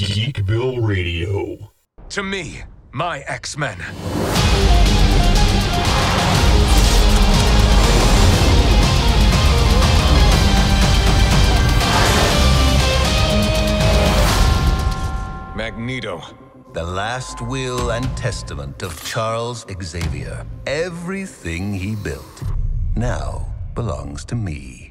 Geekville Radio. To me, my X Men. Magneto. The last will and testament of Charles Xavier. Everything he built now belongs to me.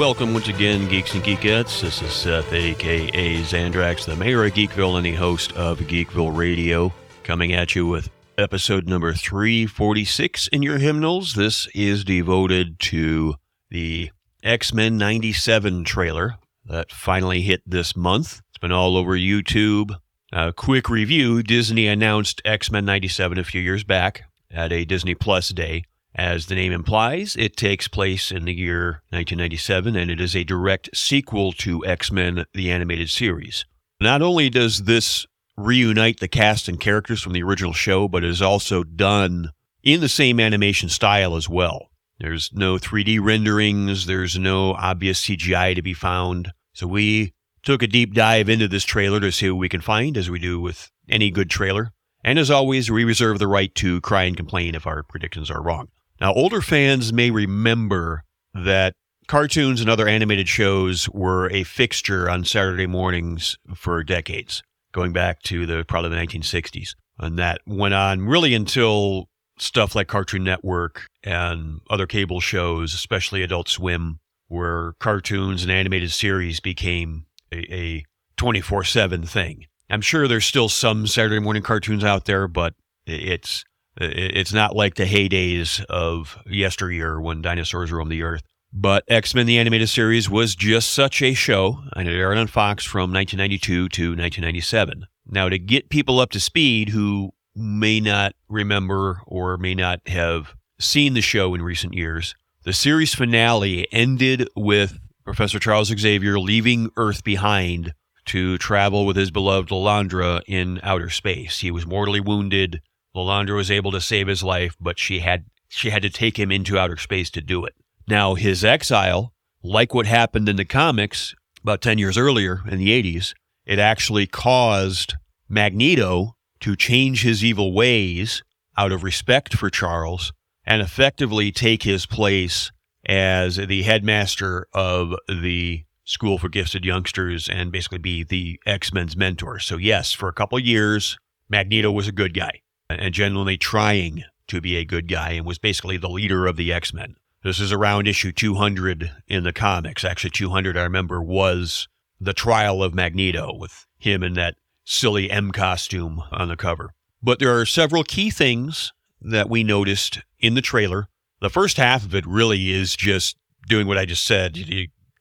Welcome once again, Geeks and Geekettes. This is Seth, aka Zandrax, the mayor of Geekville and the host of Geekville Radio, coming at you with episode number 346 in your hymnals. This is devoted to the X Men 97 trailer that finally hit this month. It's been all over YouTube. A quick review Disney announced X Men 97 a few years back at a Disney Plus day. As the name implies, it takes place in the year 1997 and it is a direct sequel to X Men, the animated series. Not only does this reunite the cast and characters from the original show, but it is also done in the same animation style as well. There's no 3D renderings, there's no obvious CGI to be found. So we took a deep dive into this trailer to see what we can find, as we do with any good trailer. And as always, we reserve the right to cry and complain if our predictions are wrong. Now, older fans may remember that cartoons and other animated shows were a fixture on Saturday mornings for decades, going back to the probably the 1960s. And that went on really until stuff like Cartoon Network and other cable shows, especially Adult Swim, where cartoons and animated series became a 24 7 thing. I'm sure there's still some Saturday morning cartoons out there, but it's it's not like the heydays of yesteryear when dinosaurs roamed the earth. But X Men the Animated Series was just such a show, and it aired on Fox from 1992 to 1997. Now, to get people up to speed who may not remember or may not have seen the show in recent years, the series finale ended with Professor Charles Xavier leaving Earth behind to travel with his beloved Lilandra in outer space. He was mortally wounded Lilandra was able to save his life, but she had she had to take him into outer space to do it. Now, his exile, like what happened in the comics about 10 years earlier in the 80s, it actually caused Magneto to change his evil ways out of respect for Charles and effectively take his place as the headmaster of the School for Gifted Youngsters and basically be the X Men's mentor. So, yes, for a couple years, Magneto was a good guy and genuinely trying to be a good guy and was basically the leader of the X Men. This is around issue 200 in the comics. Actually, 200, I remember, was the trial of Magneto with him in that silly M costume on the cover. But there are several key things that we noticed in the trailer. The first half of it really is just doing what I just said,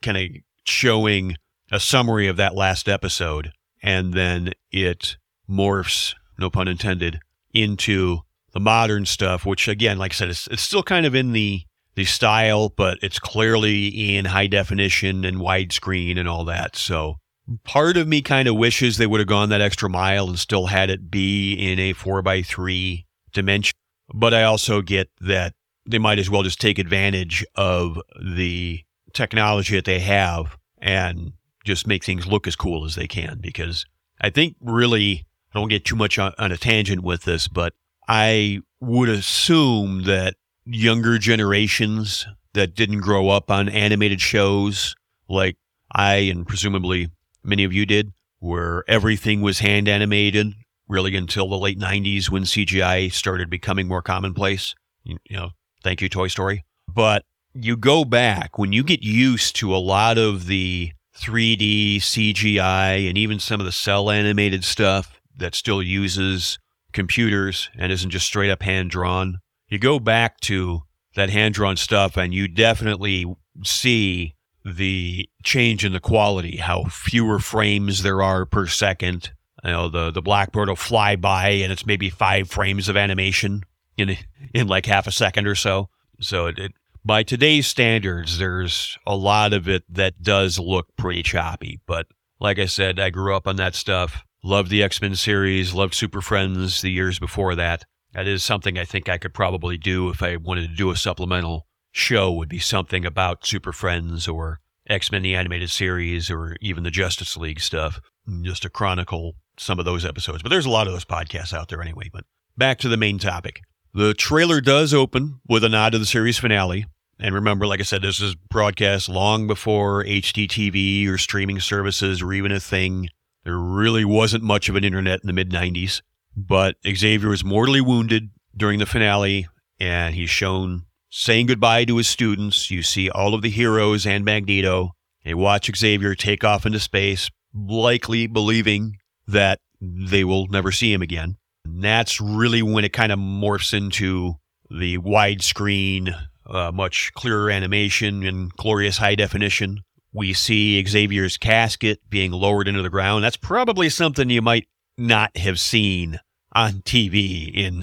kind of showing a summary of that last episode, and then it morphs, no pun intended, into the modern stuff, which again, like I said, it's, it's still kind of in the the style, but it's clearly in high definition and widescreen and all that. So part of me kind of wishes they would have gone that extra mile and still had it be in a four by three dimension. But I also get that they might as well just take advantage of the technology that they have and just make things look as cool as they can because I think really I don't get too much on, on a tangent with this, but I would assume that younger generations that didn't grow up on animated shows like I and presumably many of you did, where everything was hand animated really until the late 90s when CGI started becoming more commonplace. You, you know, thank you, Toy Story. But you go back when you get used to a lot of the 3D CGI and even some of the cel animated stuff that still uses computers and isn't just straight up hand drawn. You go back to that hand drawn stuff and you definitely see the change in the quality, how fewer frames there are per second. You know, the, the Blackbird will fly by and it's maybe five frames of animation in in like half a second or so. So it, it by today's standards, there's a lot of it that does look pretty choppy, but Like I said, I grew up on that stuff. Loved the X Men series, loved Super Friends the years before that. That is something I think I could probably do if I wanted to do a supplemental show, would be something about Super Friends or X Men the Animated Series or even the Justice League stuff, just to chronicle some of those episodes. But there's a lot of those podcasts out there anyway. But back to the main topic. The trailer does open with a nod to the series finale. And remember, like I said, this is broadcast long before HDTV or streaming services were even a thing. There really wasn't much of an internet in the mid 90s. But Xavier is mortally wounded during the finale, and he's shown saying goodbye to his students. You see all of the heroes and Magneto. They watch Xavier take off into space, likely believing that they will never see him again. And that's really when it kind of morphs into the widescreen, uh, much clearer animation and glorious high definition. We see Xavier's casket being lowered into the ground. That's probably something you might not have seen on TV in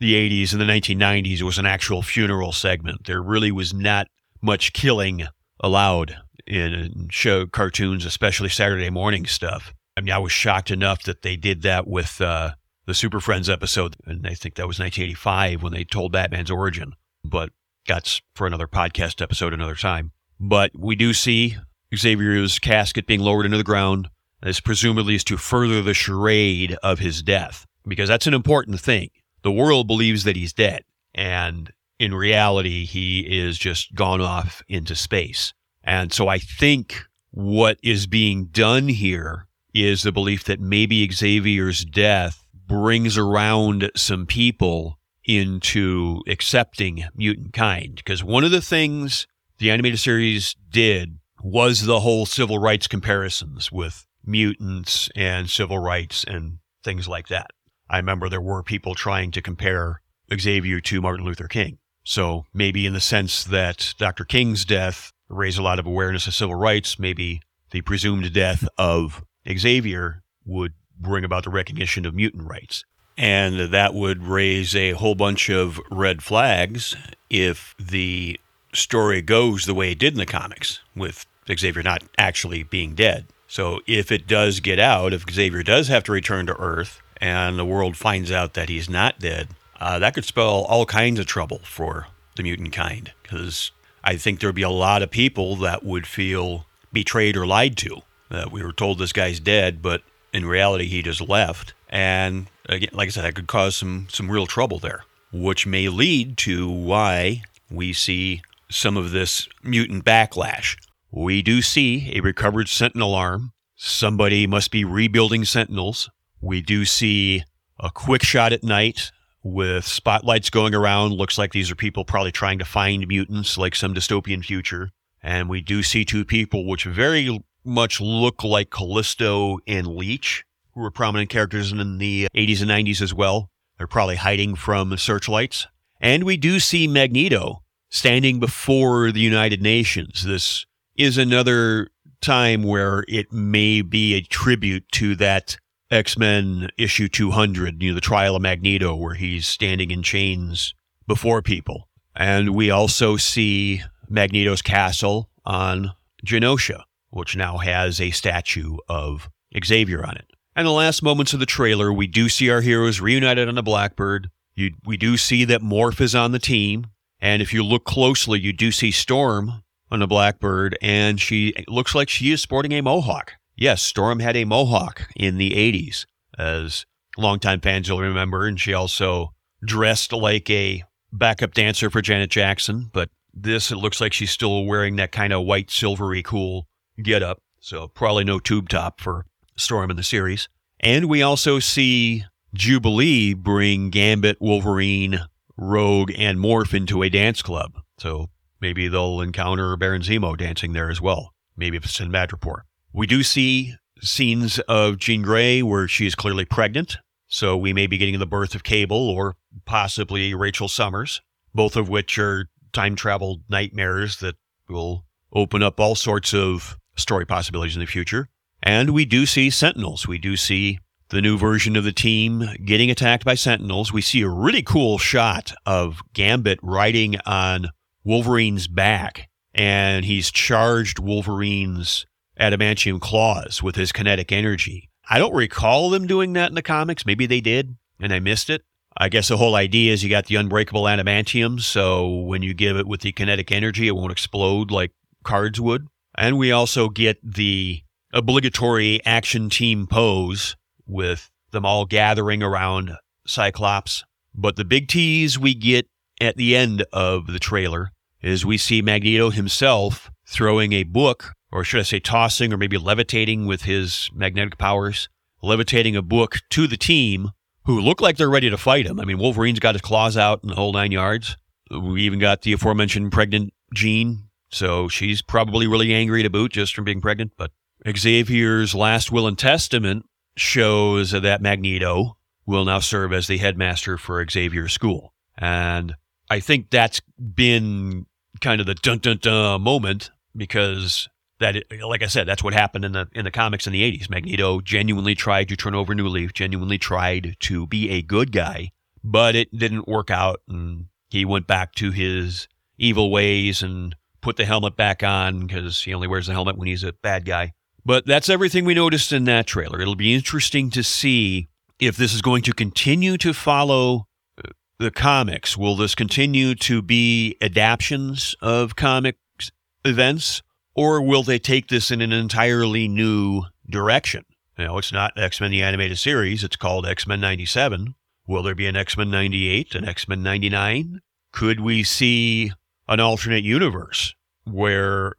the 80s and the 1990s. It was an actual funeral segment. There really was not much killing allowed in show cartoons, especially Saturday morning stuff. I mean, I was shocked enough that they did that with uh, the Super Friends episode, and I think that was 1985 when they told Batman's origin. But that's for another podcast episode another time. But we do see Xavier's casket being lowered into the ground. This presumably is to further the charade of his death, because that's an important thing. The world believes that he's dead, and in reality, he is just gone off into space. And so I think what is being done here is the belief that maybe Xavier's death brings around some people into accepting mutant kind. Because one of the things the animated series did was the whole civil rights comparisons with mutants and civil rights and things like that. I remember there were people trying to compare Xavier to Martin Luther King. So maybe in the sense that Dr. King's death raised a lot of awareness of civil rights, maybe the presumed death of Xavier would bring about the recognition of mutant rights. And that would raise a whole bunch of red flags if the story goes the way it did in the comics, with Xavier not actually being dead. So if it does get out, if Xavier does have to return to Earth and the world finds out that he's not dead, uh, that could spell all kinds of trouble for the mutant kind. Because I think there would be a lot of people that would feel betrayed or lied to. That we were told this guy's dead, but in reality he just left. And again, like I said, that could cause some some real trouble there, which may lead to why we see some of this mutant backlash. We do see a recovered Sentinel arm. Somebody must be rebuilding Sentinels. We do see a quick shot at night with spotlights going around. Looks like these are people probably trying to find mutants, like some dystopian future. And we do see two people which very much look like Callisto and Leech, who were prominent characters in the 80s and 90s as well. They're probably hiding from searchlights. And we do see Magneto standing before the United Nations. This is another time where it may be a tribute to that X Men issue 200, you know, the trial of Magneto, where he's standing in chains before people. And we also see Magneto's castle on Genosha, which now has a statue of Xavier on it. And the last moments of the trailer, we do see our heroes reunited on the Blackbird. You, we do see that Morph is on the team. And if you look closely, you do see Storm on the Blackbird, and she looks like she is sporting a mohawk. Yes, Storm had a mohawk in the 80s, as longtime fans will remember, and she also dressed like a backup dancer for Janet Jackson. But this, it looks like she's still wearing that kind of white, silvery, cool get up. So probably no tube top for Storm in the series. And we also see Jubilee bring Gambit, Wolverine, Rogue, and Morph into a dance club. So maybe they'll encounter Baron Zemo dancing there as well. Maybe if it's in Madripoor. We do see scenes of Jean Grey where she is clearly pregnant. So we may be getting the birth of Cable or possibly Rachel Summers, both of which are time travel nightmares that will open up all sorts of story possibilities in the future. And we do see Sentinels. We do see the new version of the team getting attacked by Sentinels. We see a really cool shot of Gambit riding on Wolverine's back, and he's charged Wolverine's adamantium claws with his kinetic energy. I don't recall them doing that in the comics. Maybe they did, and I missed it. I guess the whole idea is you got the unbreakable adamantium, so when you give it with the kinetic energy, it won't explode like cards would. And we also get the obligatory action team pose with them all gathering around Cyclops. But the big tease we get at the end of the trailer is we see Magneto himself throwing a book, or should I say tossing or maybe levitating with his magnetic powers, levitating a book to the team who look like they're ready to fight him. I mean, Wolverine's got his claws out in the whole nine yards. We even got the aforementioned pregnant Jean, so she's probably really angry to boot just from being pregnant. But Xavier's last will and testament shows that Magneto will now serve as the headmaster for Xavier School. And I think that's been kind of the dun dun dun moment because that like I said, that's what happened in the in the comics in the eighties. Magneto genuinely tried to turn over a new leaf, genuinely tried to be a good guy, but it didn't work out and he went back to his evil ways and put the helmet back on because he only wears the helmet when he's a bad guy. But that's everything we noticed in that trailer. It'll be interesting to see if this is going to continue to follow uh, the comics. Will this continue to be adaptations of comics events? Or will they take this in an entirely new direction? You know, it's not X Men the Animated Series, it's called X Men 97. Will there be an X Men 98, an X Men 99? Could we see an alternate universe where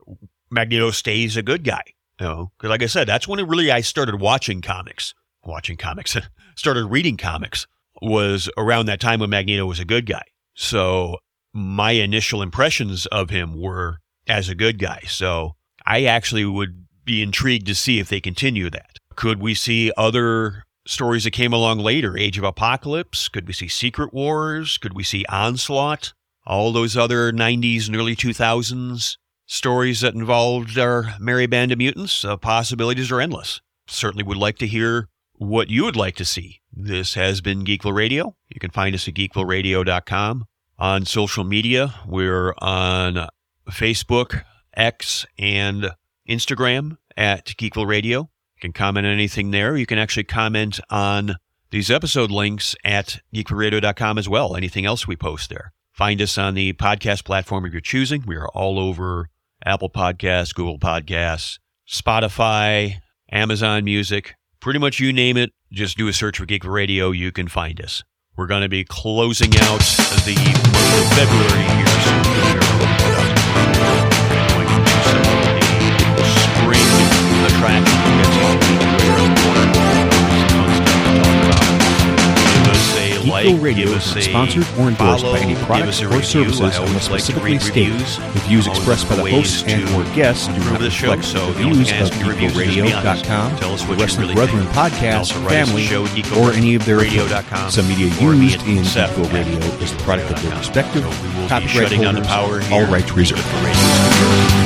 Magneto stays a good guy? Know, because like I said, that's when it really I started watching comics, watching comics, started reading comics was around that time when Magneto was a good guy. So my initial impressions of him were as a good guy. So I actually would be intrigued to see if they continue that. Could we see other stories that came along later? Age of Apocalypse? Could we see Secret Wars? Could we see Onslaught? All those other 90s and early 2000s stories that involved our merry band of mutants? The possibilities are endless. Certainly would like to hear what you would like to see. This has been Geekville Radio. You can find us at geekvilleradio.com. On social media, we're on Facebook, X, and Instagram at Geekville Radio. You can comment on anything there. You can actually comment on these episode links at geekvilleradio.com as well. Anything else we post there. Find us on the podcast platform of your choosing. We are all over Apple Podcasts, Google Podcasts, Spotify, Amazon Music, pretty much you name it. Just do a search for Geek Radio. You can find us. We're going to be closing out the month of February here soon. Geekville Radio is not sponsored or endorsed by any products or services unless specifically stated. The views expressed by the hosts and or guests do not reflect the views of GeekvilleRadio.com, the Wrestling Brethren podcast, family, or any of their affiliates. Some media used in Geekville Radio is the product of their respective copyright holders, all rights reserved.